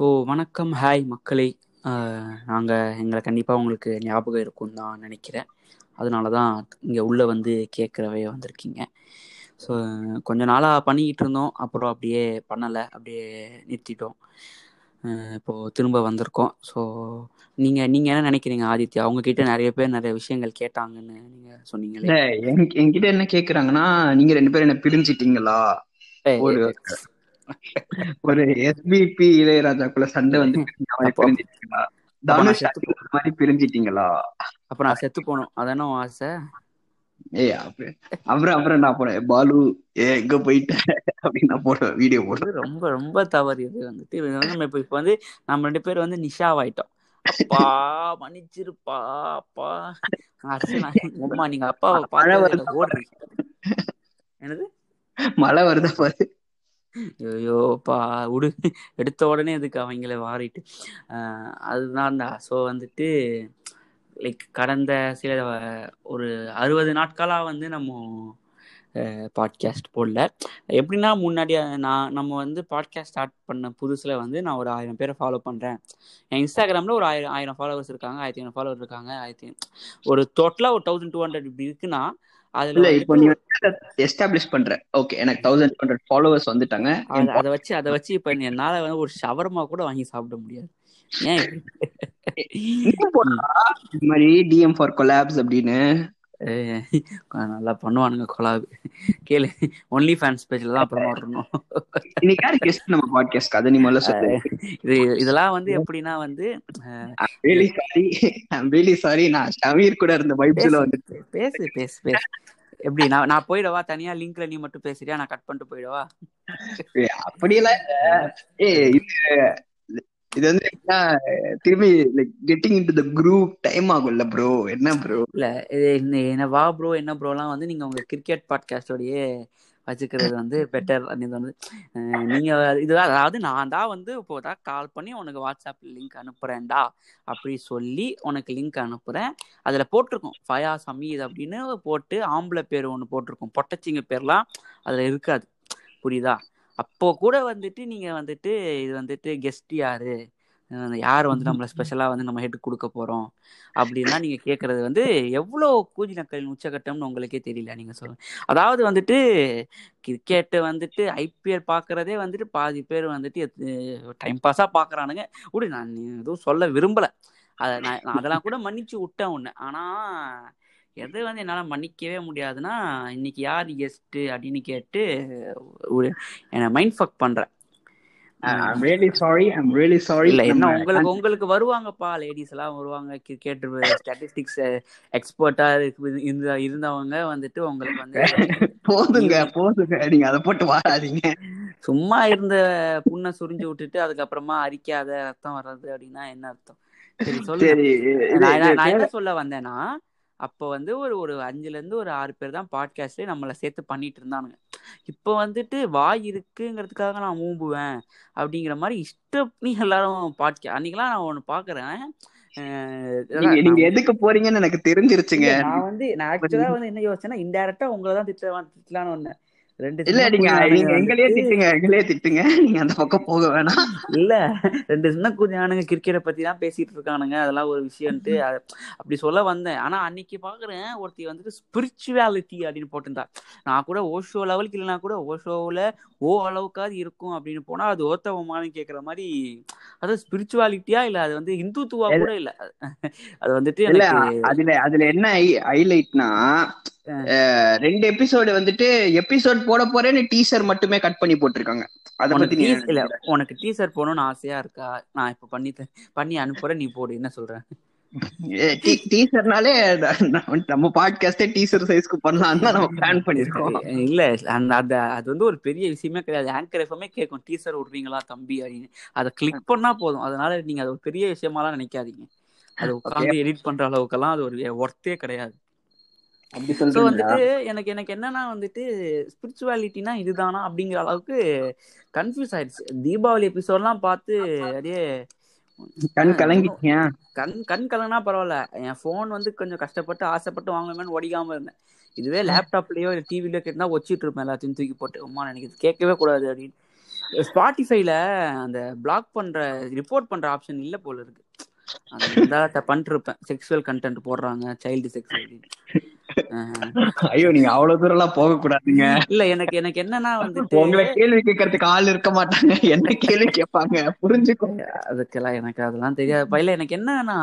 So வணக்கம். Hi மக்களே. நாங்கள் எங்களை கண்டிப்பாக உங்களுக்கு ஞாபகம் இருக்கும்னு தான் நினைக்கிறேன். அதனால தான் இங்கே உள்ளே வந்து கேட்குறவே வந்திருக்கீங்க. ஸோ கொஞ்ச நாளாக பண்ணிக்கிட்டு இருந்தோம். அப்புறம் அப்படியே பண்ணலை. அப்படியே நிறுத்திட்டோம். அஹ் இப்போ திரும்ப வந்திருக்கோம். ஸோ நீங்கள் நீங்கள் என்ன நினைக்கிறீங்க ஆதித்யா? உங்ககிட்ட நிறைய பேர் நிறைய விஷயங்கள் கேட்டாங்கன்னு நீங்கள் சொன்னீங்களே. என்கிட்ட என்ன கேக்குறாங்கன்னா நீங்க ரெண்டு பேரும் என்ன பிரிஞ்சிட்டீங்களா? ஒரு. ஒரு எஸ்பிபி இளையராஜாக்குள்ள சண்டை வந்து தனுஷ் மாதிரி பிரிஞ்சிட்டீங்களா? அப்போ நான் செத்து போகணும் அதானே ஆசை? ஏய் அப்ப- அப்புறம் அப்புறம் நான் போறேன் பாலு ஏ எங்க போயிட்ட? அப்படின்னு நான் போடுவேன் வீடியோ போடுவேன் இது ரொம்ப ரொம்ப தவறு இது வந்துட்டு. இது வந்து நம்ம இப்போ வந்து நம்ம ரெண்டு பேர் வந்து நிஷாவாயிட்டோம். அப்பா மன்னிச்சிருப்பா அப்பா. உம்மா நீங்க அப்பாவை வருதா? ஓடுறீங்க. என்னது? மழை வருதா பாரு? ஐயோப்பா விடு எடுத்த உடனே இதுக்கு அவங்கள வாரிட்டு அதுதான் தான் ஸோ வந்துட்டு லைக் கடந்த சில ஒரு அறுபது நாட்களாக வந்து நம்ம பாட்காஸ்ட் போடல. எப்படின்னா முன்னாடி நான் நம்ம வந்து பாட்காஸ்ட் ஸ்டார்ட் பண்ண புதுசில் வந்து நான் ஒரு ஆயிரம் பேரை ஃபாலோ பண்ணுறேன் என் இன்ஸ்டாகிராமில் ஒரு ஆயிரம் ஆயிரம் ஃபாலோவர்ஸ் இருக்காங்க ஆயிரத்தி ஐநூறு ஃபாலோவர் இருக்காங்க ஆயிரத்தி ஒரு டோட்டலாக ஒரு தௌசண்ட் டூ ஹண்ட்ரட் இப்படி இருக்குன்னா அதில் இப்போ நீ எஸ்டாப்ளிஷ் பண்ற. ஓகே எனக்கு தௌசண்ட் ஹண்ட்ரட் ஃபாலோவர்ஸ் வந்துட்டாங்க. அதை வச்சு அதை வச்சு இப்போ என்னால் வந்து ஒரு ஷவர்மா கூட வாங்கி சாப்பிட முடியாது. ஏன் நீ இந்த மாதிரி டிஎம் ஃபார் கொலாப்ஸ் அப்படின்னு. நல்லா பண்ணுவானுங்க கொலாபு கேளு ஒன்லி ஃபேன்ஸ் பேஜில் தான் அப்புறமா வரணும். இன்னைக்கு யாரு கெஸ்ட் நம்ம பாட்காஸ்ட் அதை நீ முதல்ல சொல்லு. இது இதெல்லாம் வந்து எப்படின்னா வந்து ரியலி சாரி ரியலி சாரி நான் ஷமீர் கூட இருந்த வைப்ஸ்ல வந்து பேசு பேசு பேசு. எப்படி நான் நான் போயிடவா? தனியா லிங்க்ல நீ மட்டும் பேசுறியா? நான் கட் பண்ணிட்டு போயிடவா? அப்படியெல்லாம் இது இது வந்து திரும்பி like getting into the group time ஆகும்ல ப்ரோ என்ன ப்ரோ இல்ல என்ன வா ப்ரோ என்ன ப்ரோலாம் வந்து நீங்க உங்க கிரிக்கெட் பாட்காஸ்டோடயே வச்சுக்கிறது வந்து பெட்டர் இது வந்து நீங்க இதுதான் அதாவது நான் தான் வந்து இப்போ தான் கால் பண்ணி உனக்கு வாட்ஸ்அப்ல லிங்க் அனுப்புறேன்டா அப்படி சொல்லி உனக்கு லிங்க் அனுப்புறேன். அதுல போட்டிருக்கோம் ஃபயா சமீத் அப்படின்னு போட்டு ஆம்பளை பேர் ஒன்று போட்டிருக்கோம் பொட்டச்சிங்க பேர்லாம் அதுல இருக்காது. புரியுதா? அப்போ கூட வந்துட்டு நீங்க வந்துட்டு இது வந்துட்டு கெஸ்ட் யாரு? யார் வந்து நம்மள ஸ்பெஷலா வந்து நம்ம ஹெட் கொடுக்க போறோம்? அப்படின்லாம் நீங்க கேக்குறது வந்து எவ்வளோ கூஜி நக்கலின் உச்சகட்டம்னு உங்களுக்கே தெரியல நீங்க சொல்லுங்க அதாவது வந்துட்டு கிரிக்கெட் வந்துட்டு ஐபிஎல் பாக்குறதே வந்துட்டு பாதி பேர் வந்துட்டு டைம் பாஸா பாக்குறானுங்க. விடு நான் எதுவும் சொல்ல விரும்பல. அதை நான் அதெல்லாம் கூட மன்னிச்சு விட்டேன் ஒன்று ஆனா எது வந்து என்னால் மன்னிக்கவே முடியாதுன்னா இன்னைக்கு யார் கெஸ்ட் அப்படின்னு கேட்டு ஒரு என்னை மைண்ட் ஃபக் இல்ல என்ன உங்களுக்கு உங்களுக்கு வருவாங்கப்பா லேடிஸ் எல்லாம் வருவாங்க கிரிக்கெட் ஸ்டாட்டிஸ்டிக்ஸ் எக்ஸ்பர்ட்டா இருந்த இருந்தவங்க வந்துட்டு உங்களுக்கு வந்து போதுங்க போதுங்க. நீங்க அதை போட்டு வாடாதீங்க சும்மா இருந்த புண்ணை சுரிஞ்சு விட்டுட்டு அதுக்கப்புறமா அரிக்காத ரத்தம் வர்றது அப்படின்னா என்ன அர்த்தம்? சரி இது நான் என்ன-. சொல்ல வந்தேன்னா அப்போ வந்து ஒரு ஒரு அஞ்சுல இருந்து ஒரு ஆறு பேர் தான் பாட்காஸ்ட்லயே நம்மளை சேர்த்து பண்ணிட்டு இருந்தானுங்க இப்போ வந்துட்டு வாய் இருக்குங்கிறதுக்காக நான் ஊம்புவேன் அப்படிங்கிற மாதிரி இஷ்டப்படி எல்லாரும் பாட்கா அன்னைக்கெல்லாம் நான் ஒன்று பாக்குறேன். அஹ் நீங்க எதுக்கு போறீங்கன்னு எனக்கு தெரிஞ்சிருச்சுங்க. நான் வந்து நான் ஆக்சுவலா வந்து என்ன யோசிச்சேன்னா இன்டைரக்டா உங்களை தான் திட்ட திட்டலான்னு வந்தேன். ரெண்டு இல்ல நீங்க எங்களையே திட்டுங்க எங்களையே திட்டுங்க. நீங்க அந்த பக்கம் போக வேணாம். இல்ல ரெண்டு சின்ன குஞ்சானுங்க கிரிக்கெட்டை பத்தி தான் பேசிட்டு இருக்கானுங்க. அதெல்லாம் ஒரு விஷயம்ட்டு அப்படி சொல்ல வந்தேன். ஆனா அன்னைக்கு பாக்குறேன் ஒருத்தி வந்துட்டு ஸ்பிரிச்சுவாலிட்டி அப்படின்னு போட்டிருந்தா. நான் கூட ஓஷோ லெவலுக்கு இல்லைனா கூட ஓஷோவில் ஓ அளவுக்காவது இருக்கும் அப்படின்னு போனா அது ஓத்தவமானு கேக்குற மாதிரி அது ஸ்பிரிச்சுவாலிட்டியா இல்ல அது வந்து இந்துத்துவா கூட இல்ல. அது வந்துட்டு அதுல அதுல என்ன ஹைலைட்னா ரெண்டு எபிசோடு வந்துட்டு எபிசோட் போட போறேன்னு டீசர் மட்டுமே கட் பண்ணி போட்டிருக்காங்க. அத உனக்கு பத்தி இல்ல உனக்கு டீசர் போகணும்னு ஆசையா இருக்கா? நான் இப்ப பண்ணி பண்ணி அனுப்புறேன் நீ போடு. என்ன சொல்ற? டீசர்னாலே நம்ம பாட்காஸ்டே டீசர் சைஸ்க்கு பண்ணலாம் தான் நம்ம பிளான் பண்ணிருக்கோம். இல்ல அந்த அந்த அது வந்து ஒரு பெரிய விஷயமே கிடையாது. ஆங்கர் எஃப்எம்மே கேட்கும் டீசர் விடுறீங்களா தம்பி? அப்படின்னு. அதை கிளிக் பண்ணா போதும். அதனால நீங்க அது ஒரு பெரிய விஷயமாலாம் நினைக்காதீங்க. அது உட்காந்து எடிட் பண்ற அளவுக்கெல்லாம் அது ஒரு ஒர்த்தே கிடையாது. ஸோ வந்துட்டு எனக்கு எனக்கு என்னன்னா வந்துட்டு ஸ்பிரிச்சுவாலிட்டினா இதுதானா அப்படிங்கிற அளவுக்கு கன்ஃபியூஸ் ஆயிடுச்சு. தீபாவளி எபிசோட்லாம் பார்த்து அப்படியே கண் கலங்கிட்டீங்க. கண் கண் கலங்கினா பரவாயில்ல. என் ஃபோன் வந்து கொஞ்சம் கஷ்டப்பட்டு ஆசைப்பட்டு வாங்கணுமேனு ஒடிக்காம இருந்தேன். இதுவே லேப்டாப்லயோ இல்லை டிவிலயோ கேட்டா வச்சிட்டு இருப்பேன் எல்லாத்தையும் தூக்கி போட்டு. அம்மா எனக்கு இது கேட்கவே கூடாது அப்படின்னு. ஸ்பாட்டிஃபைல அந்த பிளாக் பண்ற ரிப்போர்ட் பண்ற ஆப்ஷன் இல்ல போல இருக்கு. அது இருந்தா பண்ணிட்டு இருப்பேன். செக்ஸுவல் கண்டென்ட் போடுறாங்க சைல்டு செக்ஸ் ஐயோ நீங்க அவ்வளவு தூரம் எல்லாம் போக கூடாதுங்க இல்ல எனக்கு எனக்கு என்னன்னா வந்துட்டு உங்களை கேள்வி கேட்கறதுக்கு ஆள் இருக்க மாட்டாங்க. என்ன கேள்வி கேட்பாங்க? புரிஞ்சுக்கோங்க அதுக்கெல்லாம் எனக்கு அதெல்லாம் தெரியாது. இல்ல எனக்கு என்னன்னா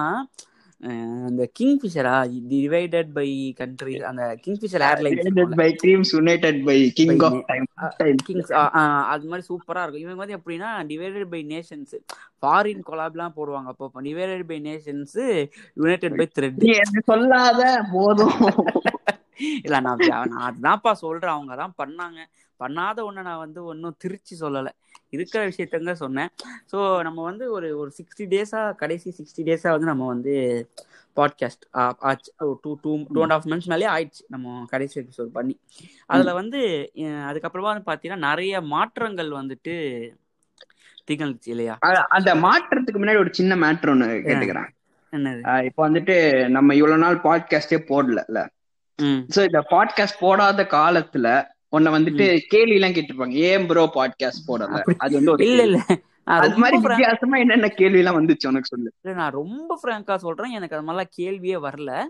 அந்த கிங்ஃபிஷரா டிவைடட் பை கண்ட்ரி அந்த Kingfisher Airlines by teams united by king of time kings அது மாதிரி சூப்பரா இருக்கும். இவங்க வந்து எப்படின்னா டிவைடட் பை நேஷன்ஸ் ஃபாரின் கொலாப்லாம் போடுவாங்க அப்போ divided by nations united by thread சொல்லாத போதும். இல்ல நான் நான் அதுதான்ப்பா சொல்றேன். அவங்க தான் பண்ணாங்க. பண்ணாத ஒண்ணு நான் வந்து ஒன்றும் திருச்சி சொல்லலை. இருக்கிற விஷயத்தங்க சொன்னேன். ஸோ நம்ம வந்து ஒரு ஒரு சிக்ஸ்டி டேஸா கடைசி சிக்ஸ்டி டேஸா வந்து நம்ம வந்து பாட்காஸ்ட் ஆச்சு. Two two two and half months மேலே ஆயிடுச்சு. நம்ம கடைசி எபிசோட் பண்ணி. அதுல வந்து அதுக்கப்புறமா வந்து பாத்தீங்கன்னா நிறைய மாற்றங்கள் வந்துட்டு திகழ்ந்துச்சு இல்லையா? அந்த மாற்றத்துக்கு முன்னாடி ஒரு சின்ன மேட்ரு ஒண்ணு கேட்டுக்கிறேன். இப்போ வந்துட்டு நம்ம இவ்வளவு நாள் பாட்காஸ்டே போடல சோ இந்த பாட்காஸ்ட் போடாத காலத்துல உன்னை வந்துட்டு கேள்வி எல்லாம் கேட்டிருப்பாங்க. ஏன் ப்ரோ பாட்காஸ்ட் அப்படி- அது வந்து ஒரு இல்ல. இல்ல. அது மாதிரி வித்தியாசமா என்னென்ன கேள்வி எல்லாம் வந்துச்சு உனக்கு சொல்லு. இல்ல நான் ரொம்ப ஃப்ராங்கா சொல்றேன். எனக்கு அது மாதிரிலாம் கேள்வியே வரல.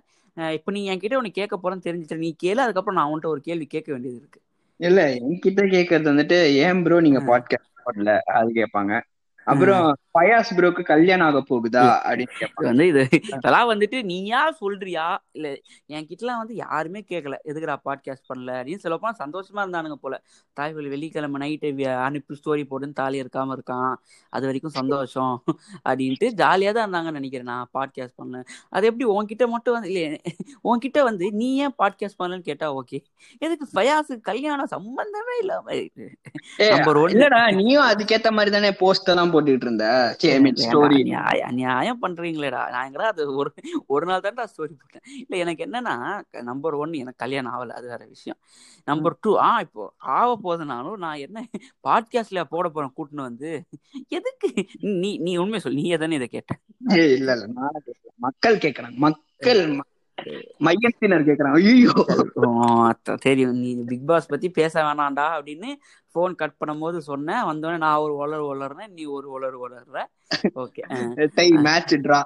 இப்ப நீ என்கிட்ட உனக்கு கேட்க போறேன்னு தெரிஞ்சிச்சு நீ கேளு. அதுக்கப்புறம் நான் உன்கிட்ட ஒரு கேள்வி கேட்க வேண்டியது இருக்கு. இல்ல என்கிட்ட கேக்குறது வந்துட்டு ஏன் ப்ரோ நீங்க பாட்காஸ்ட் போடல? அது கேட்பாங்க. அப்புறம் பயாஸ் ப்ரோக்கு கல்யாணம் ஆக போகுதா அப்படின்னு வந்து இது இதெல்லாம் வந்துட்டு நீயா சொல்றியா? இல்ல என்கிட்டலாம் வந்து யாருமே கேட்கல எதுக்குடா பாட்காஸ்ட் பண்ணல? அப்படின்னு சொல்லப்போனா சந்தோஷமா இருந்தானுங்க போல. தாய்வழி வெள்ளிக்கிழமை நைட்டு அனுப்பி ஸ்டோரி போட்டுன்னு தாலி இருக்காம இருக்கான். அது வரைக்கும் சந்தோஷம். அப்படின்ட்டு ஜாலியா தான் இருந்தாங்கன்னு நினைக்கிறேன் நான் பாட்காஸ்ட் பண்ணேன் அது எப்படி உன்கிட்ட மட்டும் வந்து இல்ல உன்கிட்ட வந்து நீ ஏன் பாட்காஸ்ட் பண்ணலன்னு கேட்டா ஓகே எதுக்கு ஃபயாஸுக்கு கல்யாணம் சம்பந்தமே இல்லாம. இல்லடா நீயும் அதுக்கேத்த மாதிரி தானே போஸ்ட் எல்லாம் போட்டுட்டு இருந்த ஸ்டோரி நியாயம் பண்றீங்களேடா. நான் எங்கடா அது ஒரு ஒரு நாள் தான்டா ஸ்டோரி போட்டேன். இல்ல எனக்கு என்னன்னா நம்பர் ஒன் எனக்கு கல்யாணம் ஆகல. அது வேற விஷயம். நம்பர் டூ ஆ இப்போ ஆக போதுனாலும் நான் என்ன பாட்காஸ்ட்ல போட போறேன் கூட்டின்னு வந்து எதுக்கு? நீ நீ உண்மையை சொல்லு நீ தானே இதை கேட்ட. இல்ல இல்ல நான். மக்கள் கேக்குறாங்க மக்கள் மையத்தினர் கேக்குறாங்க. ஐயோ தெரியும். நீ பிக் பாஸ் பத்தி பேச வேணாம்டா அப்படின்னு ஃபோன் கட் பண்ணும்போது சொன்னேன். வந்தோடனே நான் ஒரு ஒலர் ஒலர்னேன் நீ ஒரு ஒலர் ஒலர்ற okay tie match draw.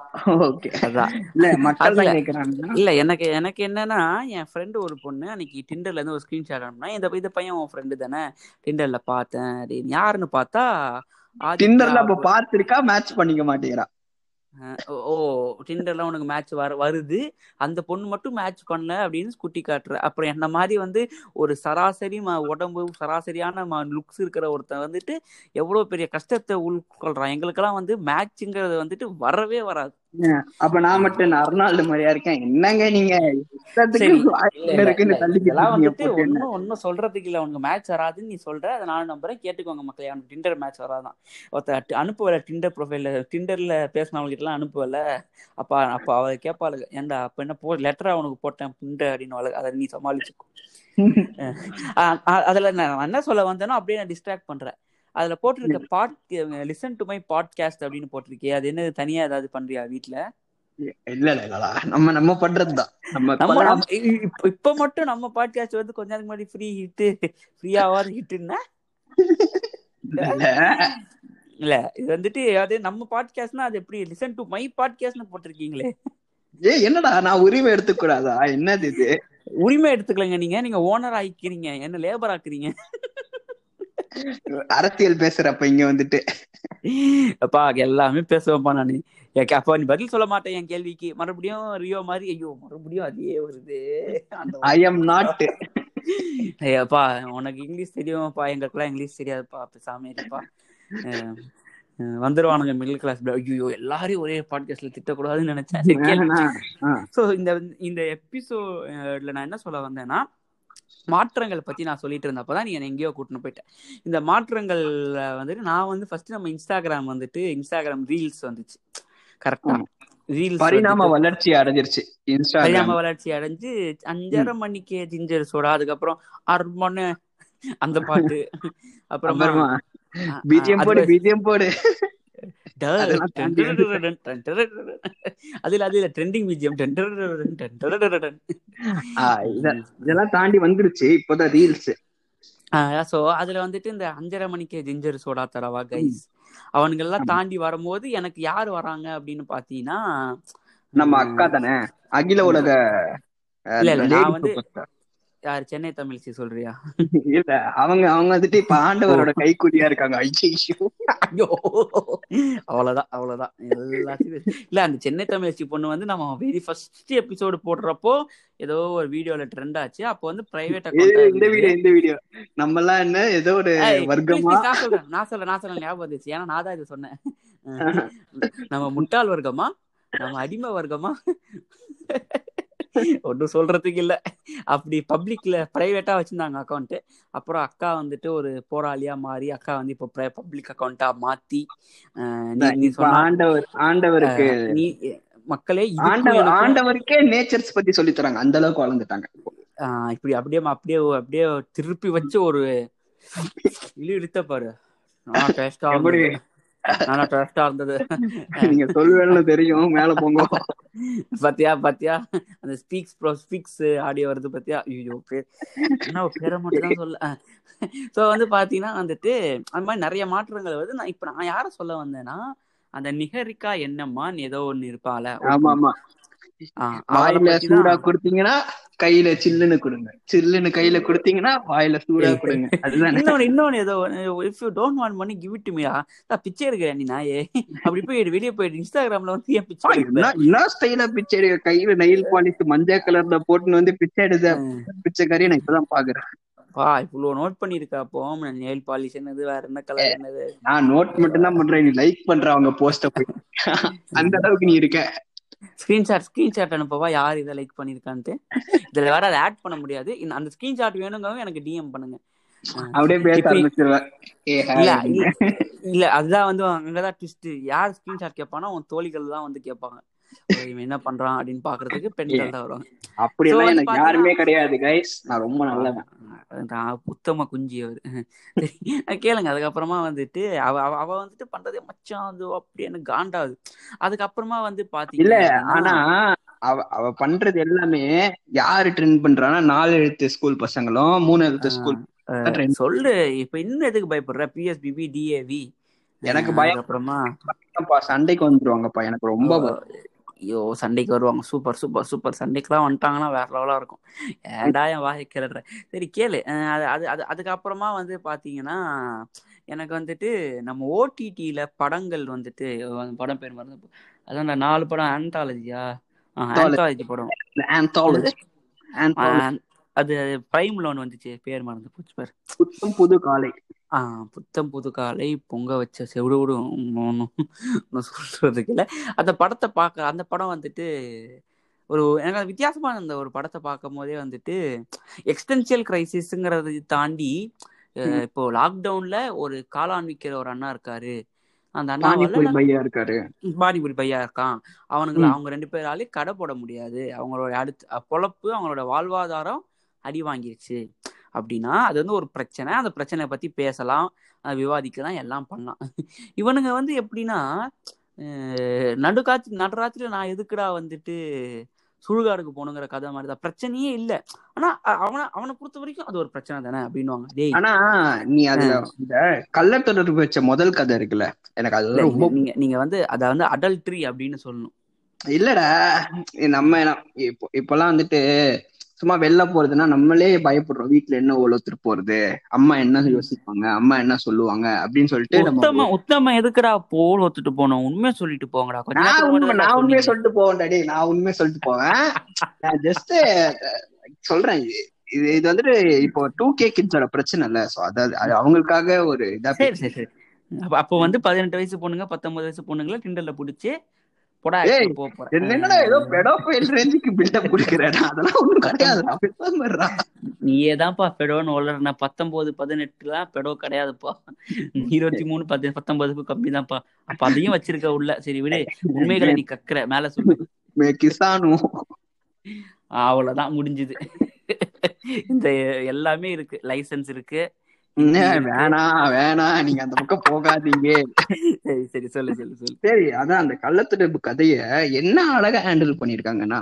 Okay அதான். இல்ல அதுல- கேக்குறாங்க இல்ல எனக்கு எனக்கு என்னன்னா என் ஃப்ரெண்டு ஒரு பொண்ணு அன்னைக்கு டிண்டர்ல இருந்து ஒரு ஸ்கிரீன்ஷாட் அனுப்புனா இந்த இந்த பையன் உன் ஃப்ரெண்டு தானே. டிண்டர்ல பார்த்தேன் யாருன்னு பார்த்தா டிண்டர்ல அப்ப பாத்திருக்கா மேட்ச் பண்ணிக்க மாட்டேங்கிறா? அஹ் ஓ ஓ, உனக்கு மேட்ச் வர வருது. அந்த பொண்ணு மட்டும் மேட்ச் பண்ணல அப்படின்னு குட்டி காட்டுற. அப்புறம் என்ன மாதிரி வந்து ஒரு சராசரி ம- உடம்பு சராசரியான லுக்ஸ் இருக்கிற ஒருத்தன் வந்துட்டு எவ்வளவு பெரிய கஷ்டத்தை உள்கொள்றான். எங்களுக்கெல்லாம் வந்து மேட்சுங்கிறது வந்துட்டு வரவே வராது. அப்ப நான் மட்டும் நான் அர்னால்டு மாதிரியா இருக்கேன். என்னங்க நீங்க? ஒன்னும் சொல்றதுக்கு இல்ல. உனக்கு மேட்ச் வராதுன்னு நீ சொல்ற. அதை நானும் நம்புறேன். கேட்டுக்கோங்க மக்களே. அவனுக்கு டிண்டர் மேட்ச் வராதான். ஒருத்த அனுப்புவல டிண்டர் ப்ரொஃபைல்ல டிண்டர்ல பேசினவங்க எல்லாம் அனுப்புவல. அப்ப அப்ப அவ கேட்பாளுங்க ஏன்டா அப்ப என்ன போ லெட்டரா உனக்கு போட்டேன் புண்டை அப்படின்னு அதை நீ சமாளிச்சுக்கோ. அதுல நான் என்ன சொல்ல வந்தேனோ அப்படியே நான் டிஸ்ட்ராக்ட் பண்றேன். அதுல போட்டிருக்க but listen to my podcast அப்படின்னு போட்டிருக்கே அது என்ன தனியா ஏதாவது பண்றியா வீட்ல? இல்ல இல்ல நம்ம நம்ம பண்றதுதான். நம்ம இப்ப மட்டும் நம்ம பாட்காஸ்ட் வந்து கொஞ்ச நேரத்துக்கு முன்னாடி ஃப்ரீ ஹிட் ஃப்ரீயாவாது ஹிட்னா இல்ல. இல்ல. இது வந்துட்டு அது நம்ம பாட்காஸ்ட்னா அது எப்படி லிசன் டு மை பாட்காஸ்ட்னு போட்டிருக்கீங்களே? ஏய் என்னடா நான் உரிமை எடுத்துக்க கூடாதா என்னது இது? உரிமை எடுத்துக்கலங்க நீங்க நீங்க ஓனர் ஆக்கிக்கிறீங்க என்ன லேபர் ஆக்குறீங்க? அரசியல் பேசுறப்ப இங்க வந்துட்டு. அப்பா எல்லாமே பேசுவேன்ப்பா நானு. அப்பா நீ பதில் சொல்ல மாட்டேன் என் கேள்விக்கு. மறுபடியும் ரியோ மாதிரி ஐயோ மறுபடியும் அதே வருது. ஐ எம் நாட் ஐயாப்பா உனக்கு இங்கிலீஷ் தெரியும்ப்பா. எங்களுக்குலாம் இங்கிலீஷ் தெரியாதுப்பா. அஹ் வந்துருவானுங்க மிடில் கிளாஸ் ஐயோ எல்லாரையும் ஒரே பாட்காஸ்ட்ல திட்டக்கூடாதுன்னு நினைச்சேன். ஸோ இந்த இந்த எபிசோட்ல நான் என்ன சொல்ல வந்தேன்னா மாற்றங்கள் பத்தி நான் சொல்லிட்டு இருந்தப்பதான் நீ என்னை எங்கேயோ கூட்டின்னு போயிட்டேன் இந்த மாற்றங்கள் வந்துட்டு நான் வந்து ஃபர்ஸ்ட் நம்ம இன்ஸ்டாகிராம் வந்துட்டு இன்ஸ்டாகிராம் ரீல்ஸ் வந்துச்சு. கரெக்டா. ரீல்ஸ் பரிணாம வளர்ச்சி அடைஞ்சிருச்சு பரிணாம வளர்ச்சி அடைஞ்சு அஞ்சரை மணிக்கு ஜிஞ்சர் சோடா அதுக்கப்புறம் அர்மனு அந்த பாட்டு அப்புறமா பிஜிஎம் போடு பிஜிஎம் போடு. அதுல அதுல ட்ரெண்டிங் பிஜிஎம் இதெல்லாம் தாண்டி வந்துருச்சு இப்போதான் ரீல்ஸ். ஸோ அதுல வந்துட்டு இந்த அஞ்சரை மணிக்கு ஜிஞ்சர் சோடா தரவா கைஸ் அவனுங்கெல்லாம் ஆமா. தாண்டி வரும்போது எனக்கு யார் வராங்க அப்படின்னு பாத்தீங்கன்னா நம்ம அக்கா தானே அகில உலக இல்ல, இல்ல, நான் வந்து-. யார் சென்னை தமிழ்ச்சி சொல்றியா? இல்ல அவங்க அவங்க வந்துட்டு இப்ப ஆண்டவரோட கைக்கூலியா இருக்காங்க ஐயோ. அவ்வளவுதான் அவ்வளவுதான். எல்லாத்தையும் இல்ல அந்த சென்னை தமிழ்ச்சி பொண்ணு வந்து நம்ம வெரி ஃபர்ஸ்ட் எபிசோடு போடுறப்போ ஏதோ ஒரு வீடியோல ட்ரெண்ட் ஆச்சு. அப்போ வந்து பிரைவேட் இந்த வீடியோ இந்த வீடியோ. நம்ம எல்லாம் என்ன ஏதோ ஒரு வர்க்கமா? நான் சொல்றேன் நான் சொல்றேன் நான் சொல்றேன் ஞாபகம் வந்துச்சு ஏன்னா நான் தான் இது சொன்னேன். நம்ம முட்டாள் வர்க்கமா? நம்ம அடிமை வர்க்கமா? ஒன்றும் சொல்றதுக்கு இல்ல. அப்படி பப்ளிக்ல பிரைவேட்டா வச்சிருந்தாங்க அக்கௌண்ட் அப்புறம் அக்கா வந்துட்டு ஒரு போராளியா மாறி அக்கா வந்து இப்போ பப்ளிக் அக்கௌண்டா மாத்தி ஆண்டவர் ஆண்டவருக்கு நீ மக்களே ஆண்டவருக்கே நேச்சர்ஸ் பத்தி சொல்லி தராங்க. அந்த அளவுக்கு வளர்ந்துட்டாங்க. இப்படி அப்படியே அப்படியே அப்படியே திருப்பி வச்சு ஒரு இழு இழுத்த பாரு. நல்லா டேஸ்டா இருந்தது. நீங்க சொல்வேன்னு தெரியும். மேல போங்க பாத்தியா பாத்தியா? அந்த ஸ்பீக்ஸ் ப்ரோ ஸ்பீக்ஸ் ஆடியோ வருது பாத்தியா? ஐயோ பேர் என்ன பேரை மட்டும் தான் சொல்ல ஸோ வந்து பாத்தீங்கன்னா வந்துட்டு அந்த மாதிரி நிறைய மாற்றங்கள் வருது. நான் இப்ப நான் யார சொல்ல வந்தேன்னா அந்த நிகரிக்கா என்னம்மான்னு ஏதோ ஒண்ணு இருப்பால ஆமா ஆமா வாயில சூடா கொடுத்தீங்கன்னா கையில சில்லுன்னு கொடுங்க. சில்லுன்னு கையில கொடுத்தீங்கன்னா வாயில சூடா கொடுங்க. அதுதான். இன்னொன்னு இன்னொன்னு ஏதோ if you don't want money give it மீயா பிச்சை எடுக்கிறேன் நீ நாயே. அப்படி போய் வெளியே போயிட்டு இன்ஸ்டாகிராம்ல வந்து ஏன் பிச்சை என்ன ஸ்டைலா பிச்சை எடுக்க கையில நெயில் பாலிஷ் மஞ்சள் கலர்ல போட்டுன்னு வந்து பிச்சை எடுத்த பிச்சைக்காரி நான் இப்பதான் பாக்குறேன். பா இவ்வளவு நோட் பண்ணிருக்கா அப்போ. நெயில் பாலிஷ் என்னது வேற என்ன கலர் என்னது? நான் நோட் மட்டும் தான் பண்றேன். நீ லைக் பண்ற அவங்க போஸ்ட போய். அந்த அளவுக்கு நீ இருக்க. ஸ்கிரீன்ஷாட் ஸ்கிரீன்ஷாட் அனுப்பவா யார் இதை லைக் பண்ணிருக்கான்ட்டு. இதுல வேற அதை ஆட் பண்ண முடியாது. அந்த ஸ்கிரீன்ஷாட் வேணுங்கிறவங்க எனக்கு டிஎம் பண்ணுங்க. அப்படியே இல்ல அதுதான் வந்து அங்கதான் ட்விஸ்ட் யார் ஸ்கிரீன்ஷாட் கேட்பானா உன் தோழிகள் தான் வந்து கேட்பாங்க இவன் என்ன பண்றான் அப்படின்னு பாக்குறதுக்கு பெண்கள் தான் வருவாங்க. அப்படியெல்லாம் வந்து எனக்கு யாருமே கிடையாது கைஸ் நான் ரொம்ப நல்லவன். நான் உத்தம குஞ்சி அவரு. கேளுங்க. அதுக்கப்புறமா வந்துட்டு அவ அவ வந்துட்டு பண்றதே மச்சான் அது அப்படின்னு காண்டாது அதுக்கப்புறமா வந்து பாத்தீங்க இல்ல ஆனா அவ அவ பண்றது எல்லாமே யாரு ட்ரெண்ட் பண்றான்னா நாலு எழுத்து ஸ்கூல் பசங்களும் மூணு எழுத்து ஸ்கூல். சொல்லு. இப்ப இன்னும் எதுக்கு பயப்படுற? பிஎஸ்பிபி டிஏவி எனக்கு பயம். அப்புறமா சண்டைக்கு வந்துருவாங்கப்பா. எனக்கு ரொம்ப. ஐயோ சண்டைக்கு வருவாங்க. Super super super. சண்டைக்குலாம் வந்துட்டாங்கன்னா வேற லெவலா இருக்கும். ஏன்டா என் வாயை கிளற சரி கேளு. அது அது அது அதுக்கப்புறமா வந்து பாத்தீங்கன்னா எனக்கு வந்துட்டு நம்ம ஓடிடியில படங்கள் வந்துட்டு படம் பேர் மறந்து அதான் நாலு படம் Anthology. ஆந்தாலஜி படம். Anthology. Anthology. ஆஹ் அது பிரைம்ல ஒன்று வந்துச்சு. பேர் மறந்து போச்சு பேர். புது காலை. புத்தம் புது காலை பொங்க வச்ச செவிடு விடும் ஒன்றும் சொல்றதுக்கு இல்லை. அந்த படத்தை பார்க்க அந்த படம் வந்துட்டு ஒரு எனக்கு அது வித்தியாசமா இருந்த ஒரு படத்தை பார்க்கும் போதே வந்துட்டு எக்ஸ்டென்சியல் கிரைசிஸ்ங்கிறத தாண்டி இப்போ லாக்டவுன்ல ஒரு காளான் விற்கிற ஒரு அண்ணா இருக்காரு. அந்த அண்ணாவால பையா இருக்காரு. பானிபூரி பையா இருக்கான். அவனுங்களை. அவங்க ரெண்டு பேராலே கடை போட முடியாது. அவங்களோட அடுத்து பொழப்பு அவங்களோட வாழ்வாதாரம் அடி வாங்கிருச்சு. அப்படின்னா அது வந்து ஒரு பிரச்சனை. அந்த பிரச்சனையை பத்தி பேசலாம் விவாதிக்கலாம் எல்லாம் பண்ணலாம். இவனுங்க வந்து எப்படின்னா அஹ் நடுக்காத்து நடுராத்திரில நான் எதுக்குடா வந்துட்டு சுடுகாடுக்கு போகணுங்கிற கதை மாதிரி தான் பிரச்சனையே இல்லை. ஆனா அவனை அவனை பொறுத்த வரைக்கும் அது ஒரு பிரச்சனை தானே அப்படின்னுவாங்க. டேய். ஆனா நீ அதுல இந்த கள்ளத்தொடர்பு வச்ச முதல் கதை இருக்குல்ல எனக்கு அது ரொம்ப நீங்க நீங்க வந்து அத வந்து அடல்ட்ரி அப்படின்னு சொல்லணும். இல்லடா நம்ம என்ன- இப்போ இப்பெல்லாம் வந்துட்டு சும்மா வெளில போறதுன்னா நம்மளே பயப்படுறோம். வீட்டுல என்ன ஒழுத்துட்டு போறது? அம்மா என்ன யோசிப்பாங்க? அம்மா என்ன சொல்லுவாங்க? அப்படின்னு சொல்லிட்டு உத்தம எதுக்குடா போல் ஒத்துட்டு போனோம்? உண்மையா சொல்லிட்டு போங்கடா. நான் உண்மை நான் உண்மையை. சொல்லிட்டு போவேன்டா டேய் நான் உண்மையை சொல்லிட்டு போவேன். நான் ஜஸ்ட் சொல்றேன். இது இது வந்துட்டு இப்போ டூ கே கிட்ஸோட பிரச்சனை இல்ல. சோ அதாவது அது அவங்களுக்காக ஒரு இதா சரி சரி சரி. அப்ப அப்போ வந்து பதினெட்டு வயசு பொண்ணுங்க பத்தொன்பது வயசு பொண்ணுங்கள டிண்டர்ல புடிச்சு போடா ஏய், actual போ போறேன். என்னடா ஏதோ பெடோஃபைல் ரேஞ்சுக்கு பில்டப் கொடுக்குறேன் அதெல்லாம் ஒண்ணும் கிடையாதுடா பேசாம நீயே தான்ப்பா பெடோன்னு வளர்ன பத்தொன்பது பதினெட்டுலாம் பெடோ கிடையாதுப்பா. இருபத்தி மூணு பத்து பத்தொன்பதுக்கு கம்மி தான்ப்பா அப்ப அதையும் வச்சிருக்க உள்ள. சரி விடு. உண்மைகளை நீ கக்குற. மேல சொல்லு. கிசானு. அவ்வளவுதான் முடிஞ்சுது. இந்த எல்லாமே இருக்கு. லைசென்ஸ் இருக்கு. வேணாம் வேணாம் நீங்க அந்த பக்கம் போகாதீங்க. சரி சரி சொல்லு சொல்லு சொல்லு. சரி அதான் அந்த கள்ளத்தொடர்பு கதைய என்ன அழகா ஹேண்டில் பண்ணிருக்காங்கன்னா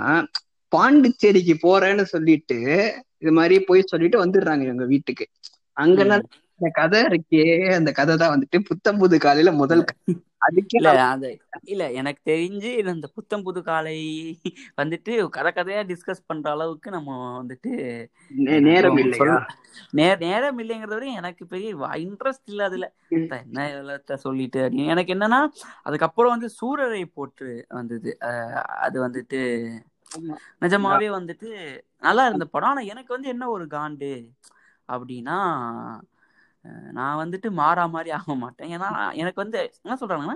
பாண்டிச்சேரிக்கு போறேன்னு சொல்லிட்டு இது மாதிரி போய் சொல்லிட்டு வந்துடுறாங்க எங்க வீட்டுக்கு. அங்க அந்த கதை இருக்கே அந்த கதை தான் வந்துட்டு புத்தம் புது காலையில முதல். அதுக்கே இல்ல அந்த இல்ல எனக்கு தெரிஞ்சு இந்த புத்தம் புது காலை வந்துட்டு கதை கதையா டிஸ்கஸ் பண்ற அளவுக்கு நம்ம வந்துட்டு நேரம் இல்லையா? நேரம் இல்லைங்கிறத விட எனக்கு பெரிய இன்ட்ரெஸ்ட் இல்ல அதுல. என்ன சொல்லிட்டு? அப்படின்னு எனக்கு என்னன்னா அதுக்கப்புறம் வந்து சூரரை போற்று வந்தது. அது வந்துட்டு. நிஜமாவே வந்துட்டு நல்லா இருந்த படம். ஆனா எனக்கு வந்து என்ன ஒரு காண்டு அப்படின்னா நான் வந்துட்டு மாறா மாதிரி ஆக மாட்டேன். ஏன்னா எனக்கு வந்து என்ன சொல்றாங்கன்னா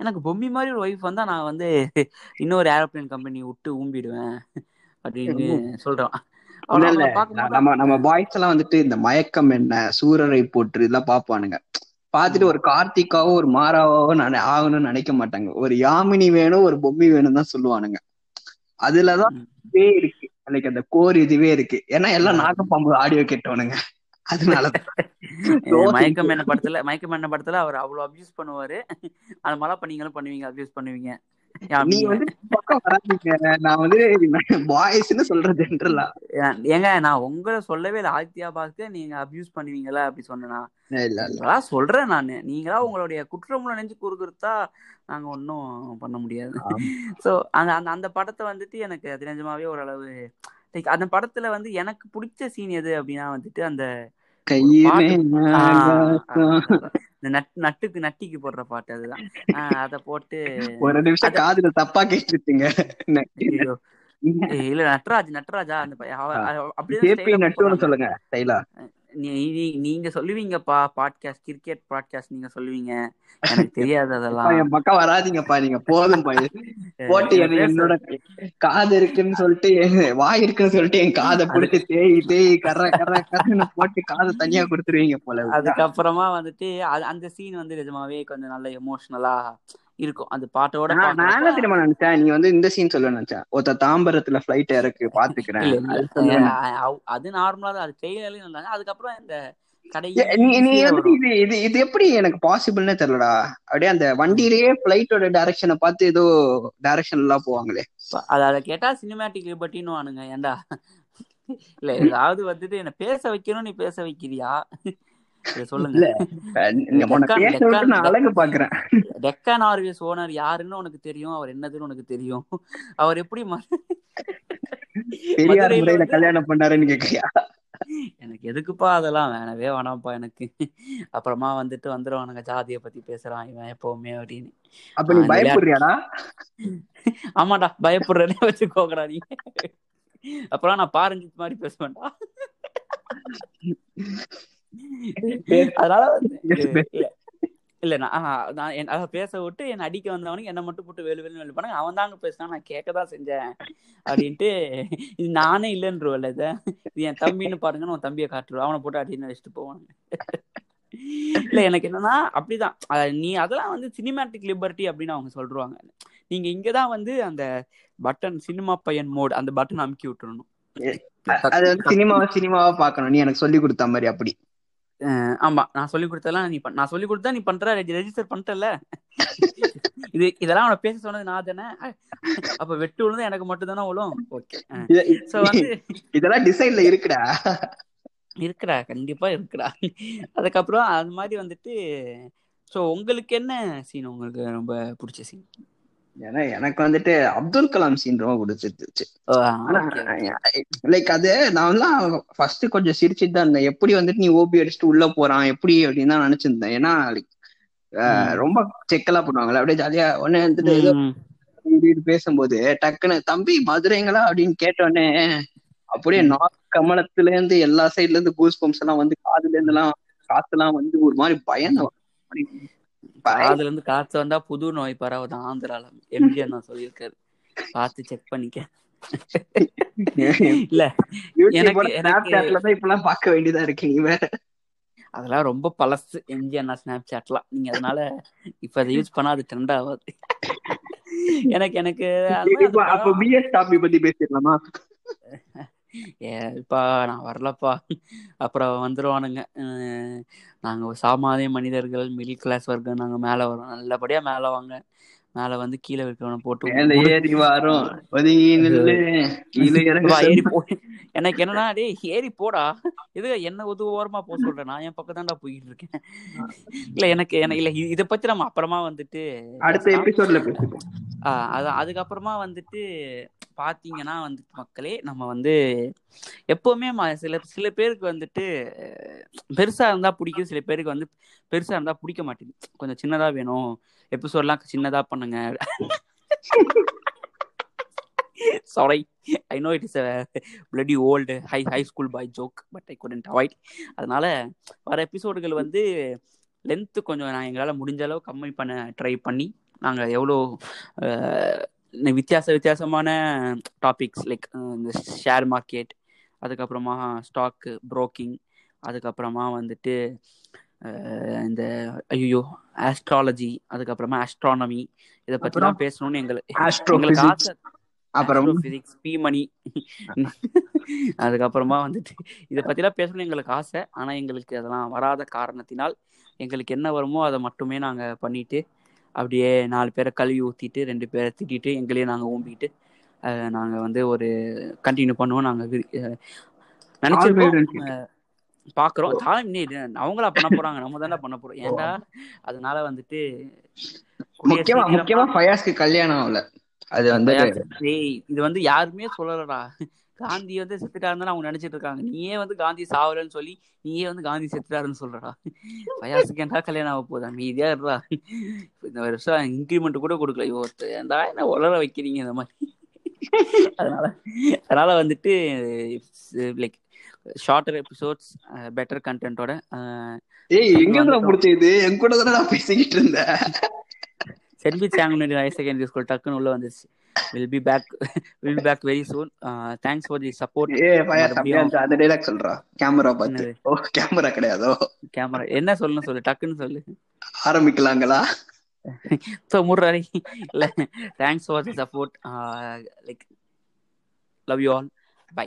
எனக்கு பொம்மி மாதிரி ஒரு ஒய்ஃப் வந்தா நான் வந்து இன்னொரு ஏரோப்ளேன் கம்பெனி விட்டு ஊம்பிடுவேன் அப்படின்னு சொல்றான். நம்ம நம்ம பாய்ஸ் எல்லாம் வந்துட்டு இந்த மயக்கம் என்ன சூரரை போற்று இதெல்லாம் பாப்பானுங்க பார்த்துட்டு ஒரு கார்த்திகாவோ ஒரு மாறாவோ நினை ஆகணும்னு நினைக்க மாட்டாங்க. ஒரு யாமினி வேணும் ஒரு பொம்மி வேணும் தான் சொல்லுவானுங்க. அதுலதான் இருக்கு. லைக் அந்த கோர் இதுவே இருக்கு. ஏன்னா எல்லாம் நாகப்பாம்பு ஆடியோ கேட்டவனுங்க. அதனால மயக்கம் என்ன படத்துல மயக்கம் என்ன படத்துல அவர் அவ்வளவு அபியூஸ் பண்ணுவாரு. அது மாதிரி இப்ப நீங்களும் பண்ணுவீங்க அபியூஸ் பண்ணுவீங்க. நீ. வந்து நான் வந்து பாய்ஸ்னு சொல்ற ஜென்ரலா ஏன்- ஏங்க நான் உங்களை சொல்லவே இல்லை. ஆதித்யா பாஸ்கர் நீங்க அபியூஸ் பண்ணுவீங்களா அப்படி இல்ல இதெல்லாம் சொல்றேன் நானு. நீங்களா உங்களுடைய குற்றம் நினைஞ்சு குறுகுறுத்தா நாங்க ஒன்றும் பண்ண முடியாது. ஸோ அந்த அந்த அந்த படத்தை வந்துட்டு எனக்கு அது நிஜமாவே ஓரளவு லைக் அந்த படத்துல வந்து எனக்கு பிடிச்ச சீன் எது அப்படின்னா வந்துட்டு அந்த நட்டுக்கு நட்டிக்கு போடுற பாட்டு அதுதான். ஆஹ் அத போட்டு ஒரு நிமிஷம் காதுல தப்பா. ஏய், இல்ல நட்ராஜ் நட்ராஜா அந்த அப்படியே நட்டுன்னு. சொல்லுங்க நீங்க சொல்லுவீங்கப்பா பாட்காஸ்ட் கிரிக்கெட் பாட்காஸ்ட் நீங்க சொல்லுவீங்க. எனக்கு தெரியாது அதெல்லாம். என் பக்கம் வராதீங்கப்பா நீங்க போதும்பா. போட்டு என்னோட காது இருக்குன்னு சொல்லிட்டு வாய் இருக்குன்னு சொல்லிட்டு என் காதை பிடிச்சி தேய் தேய் கர்ற கர்ற கர்றன்னு போட்டு காதை தனியா கொடுத்துருவீங்க போல அதுக்கப்புறமா வந்துட்டு அந்த சீன் வந்து நிஜமாவே கொஞ்சம் நல்ல எமோஷனலா இருக்கும். அந்த பாட்டோட நான் தெரியுமா நினைச்சேன்? நீ வந்து இந்த சீன் சொல்ல நினைச்சேன். ஒருத்த தாம்பரத்துல பிளைட் இறக்கு பாத்துக்கிறேன். அது நார்மலா தான். அது ட்ரெயிலர்லயும் இருந்தாங்க அதுக்கப்புறம் இந்த இது இது எப்படி எனக்கு பாசிபிள்னே தெரியலடா. அப்படியே அந்த வண்டியிலேயே பிளைட்டோட டைரக்ஷனை பார்த்து ஏதோ டைரக்ஷன் எல்லாம் போவாங்களே. அத கேட்டா சினிமேட்டிக் லிபர்ட்டின்னு வானுங்க ஏன்டா? இல்ல ஏதாவது வந்துட்டு என்ன பேச வைக்கணும் நீ பேச வைக்கிறியா? சொல்லுங்க. அழகு பாக்குறேன். டெக்கான் ஆர்விஎஸ் ஓனர் யாருன்னு உனக்கு தெரியும் அவர் என்னதுன்னு உனக்கு தெரியும். அவர் எப்படி பெரியார் கல்யாணம் பண்ணாருன்னு கேக்குறியா? எனக்கு எதுக்குப்பா அதெல்லாம் வேணவே வேணாம்ப்பா எனக்கு. அப்புறமா வந்துட்டு வந்துருவானுங்க ஜாதியை பத்தி பேசுறான் இவன் எப்பவுமே அப்படின்னு. அப்ப நீ ஆ, இந்த பயப்படுறியாடா? ஆமாடா பயப்படுறேனே வச்சுக்கோங்கடா நீ. அப்புறம் நான் பாரஞ்சித் மாதிரி பேசுவேன்டா அதனால வந்து இல்ல நான் நான் என்- அத பேச விட்டு என் அடிக்க வந்தவனுக்கு என்ன மட்டும் போட்டு வேலு வேலு வேலு பண்ணாங்க. அவன் தாங்க பேசினா நான் கேட்க தான் செஞ்சேன் அப்படின்ட்டு இது நானே இல்லைன்றவல்ல இதை. இது என் தம்பின்னு பாருங்கன்னு உன் தம்பியை காட்டுருவான் அவனை போட்டு அடின்னு வச்சுட்டு போவாங்க இல்ல எனக்கு என்னன்னா அப்படிதான். நீ அதெல்லாம் வந்து சினிமேட்டிக் லிபர்ட்டி அப்படின்னு அவங்க சொல்றாங்க. நீங்க இங்கதான் வந்து அந்த பட்டன் சினிமா பையன் மோட் அந்த பட்டன் அமுக்கி விட்டுறணும். அது வந்து சினிமாவை சினிமாவா பாக்கணும் நீ எனக்கு சொல்லி கொடுத்த மாதிரி அப்படி. ஆமா. நான் சொல்லி கொடுத்ததெல்லாம் நீ நான் சொல்லி கொடுத்தா நீ பண்ற ரெஜிஸ்டர் பண்ணிட்டல இது இதெல்லாம் அவனை பேச சொன்னது நான் தானே? அப்ப வெட்டு விழுந்து எனக்கு மட்டும் தானே விழும் ஓகே சோ வந்து இதெல்லாம் டிசைன்ல இருக்குடா. இருக்குடா. கண்டிப்பா இருக்குடா. அதுக்கப்புறம் அது மாதிரி வந்துட்டு சோ உங்களுக்கு என்ன சீன் உங்களுக்கு ரொம்ப பிடிச்ச சீன் ஏன்னா எனக்கு வந்துட்டு அப்துல் கலாம் சீன் ரொம்ப பிடிச்சிருந்துச்சு லைக் அது நான் எல்லாம் ஃபர்ஸ்ட் கொஞ்சம் சிரிச்சுட்டு தான் இருந்தேன். எப்படி வந்துட்டு நீ ஓபி அடிச்சுட்டு உள்ள போறான்? எப்படி? அப்படின்னு தான் நினைச்சிருந்தேன். ஏன்னா அஹ், ரொம்ப செக்கெல்லாம் பண்ணுவாங்கல்ல. அப்படியே ஜாலியா உடனே வந்துட்டு பேசும்போது டக்குன்னு தம்பி மதுரைங்களா? அப்படின்னு கேட்டோடனே அப்படியே. நாக் கமலத்துல இருந்து எல்லா சைடுல இருந்து கூஸ் பம்ப்ஸ் எல்லாம் வந்து காதுல இருந்து எல்லாம் காத்தெல்லாம் வந்து ஒரு மாதிரி பயந்து அதுல இருந்து காத்து வந்தா புது நோய் பரவுது ஆந்திரால. எம்ஜிஆர் நான் சொல்லியிருக்காரு. பார்த்து செக் பண்ணிக்க. இல்ல எனக்கு- இப்பெல்லாம் பார்க்க வேண்டியதா இருக்கு நீ வேற அதெல்லாம் ரொம்ப பழசு. எம்ஜிஆர் ஸ்னாப் சாட்லாம் நீங்க அதனால இப்ப அதை யூஸ் பண்ணா அது ட்ரெண்ட் ஆகாது. எனக்கு எனக்கு அப்ப பிஎஸ் டாபி பத்தி பேசிடலாமா? ஏப்பா நான் வரலப்பா. அப்புறம் வந்துருவானுங்க. நாங்கள் சாமானிய மனிதர்கள் மிடில் கிளாஸ் வர்க்கம் நாங்கள் மேலே வரோம் நல்லபடியாக மேலே வாங்க. மேல வந்து கீழே இருக்கிறவன போட்டு ஏறி வரும். ஏறி போ. எனக்கு என்னன்னா டேய் ஏறி போடா. இது என்ன உதவு ஓரமா போக சொல்றேன். நான் என் பக்கம் தான்டா போயிட்டு இருக்கேன். இல்ல எனக்கு இல்ல இத பத்தி நம்ம அப்புறமா வந்துட்டு அடுத்த எபிசோட்ல அதான் அதுக்கப்புறமா வந்துட்டு பாத்தீங்கன்னா வந்துட்டு மக்களே நம்ம வந்து எப்பவுமே சில சில பேருக்கு வந்துட்டு பெருசா இருந்தா பிடிக்கும். சில பேருக்கு வந்து பெருசா இருந்தா பிடிக்க மாட்டேங்குது. கொஞ்சம் சின்னதா வேணும். எபிசோட்லாம் சின்னதா பண்ணுங்க. Sorry I know it is bloody old high high school boy joke but I couldn't avoid அதனால வர எபிசோடுகள் வந்து லென்த்து கொஞ்சம் நான் எங்களால் முடிஞ்ச அளவு கம்மி பண்ண ட்ரை பண்ணி நாங்கள் எவ்வளோ வித்தியாச வித்தியாசமான டாபிக்ஸ் லைக் இந்த ஷேர் மார்க்கெட் அதுக்கப்புறமா ஸ்டாக்கு ப்ரோக்கிங் அதுக்கப்புறமா வந்துட்டு இந்த ஐயோ ஆஸ்ட்ராலஜி அதுக்கப்புறமா ஆஸ்ட்ரானமி இதை பற்றிலாம் பேசணும்னு எங்களுக்கு ஆசை. அப்புறம்? பிசிக்ஸ் பி மணி அதுக்கப்புறமா வந்துட்டு இதை பற்றிலாம் பேசணும்னு எங்களுக்கு ஆசை. ஆனால் எங்களுக்கு அதெல்லாம் வராத காரணத்தினால் எங்களுக்கு என்ன வருமோ அதை மட்டுமே நாங்கள் பண்ணிட்டு அப்படியே நாலு பேரை கழுவி ஊற்றிட்டு ரெண்டு பேரை திட்டிட்டு எங்களையும் நாங்கள் ஊம்பிக்கிட்டு நாங்கள் வந்து ஒரு கண்டினியூ பண்ணுவோம் நாங்கள் நினச்சிருக்கோம். பாக்குறோம். தாலம் அவங்களா பண்ண போறாங்க. நம்ம தானே பண்ண போறோம். ஏன்டா அதனால வந்துட்டு முக்கியமா முக்கியமா ஃபயாஸ்க்கு கல்யாணம் ஆகல. அது வந்து இது வந்து யாருமே சொல்லலடா. காந்தி வந்து செத்துட்டா இருந்தா அவங்க நினைச்சிட்டு இருக்காங்க. நீயே வந்து காந்தி சாவலன்னு சொல்லி நீயே வந்து காந்தி செத்துட்டாருன்னு சொல்றடா. பயாசுக்கு என்ன கல்யாணம் ஆக போதா மீதியா இருடா. இந்த வருஷம் இன்க்ரிமெண்ட் கூட கொடுக்கல. இவத்து ஏன்டா என்ன உலர வைக்கிறீங்க இந்த மாதிரி? அதனால அதனால வந்துட்டு லைக் ஷார்ட்டர் எபிசோட்ஸ் பெட்டர் கண்டென்ட்டோட ஏய் எங்க முடிச்சது என் கூட தானே பேசிக்கிட்டு இருந்தேன் Selvi Sanganadi higher secondary school டக்குன்னு உள்ள வந்துருச்சு. Will be back will be back very soon thanks for the support ஏ பையா அந்த டைலாக் சொல்றா. கேமரா பார்த்து. ஓ கேமரா கிடையாதோ? கேமரா என்ன சொல்லணும் சொல்லு? டக்குன்னு சொல்லு. ஆரம்பிக்கலாங்களா? ஸோ முர்றாரி இல்லை thanks for the support like love you all bye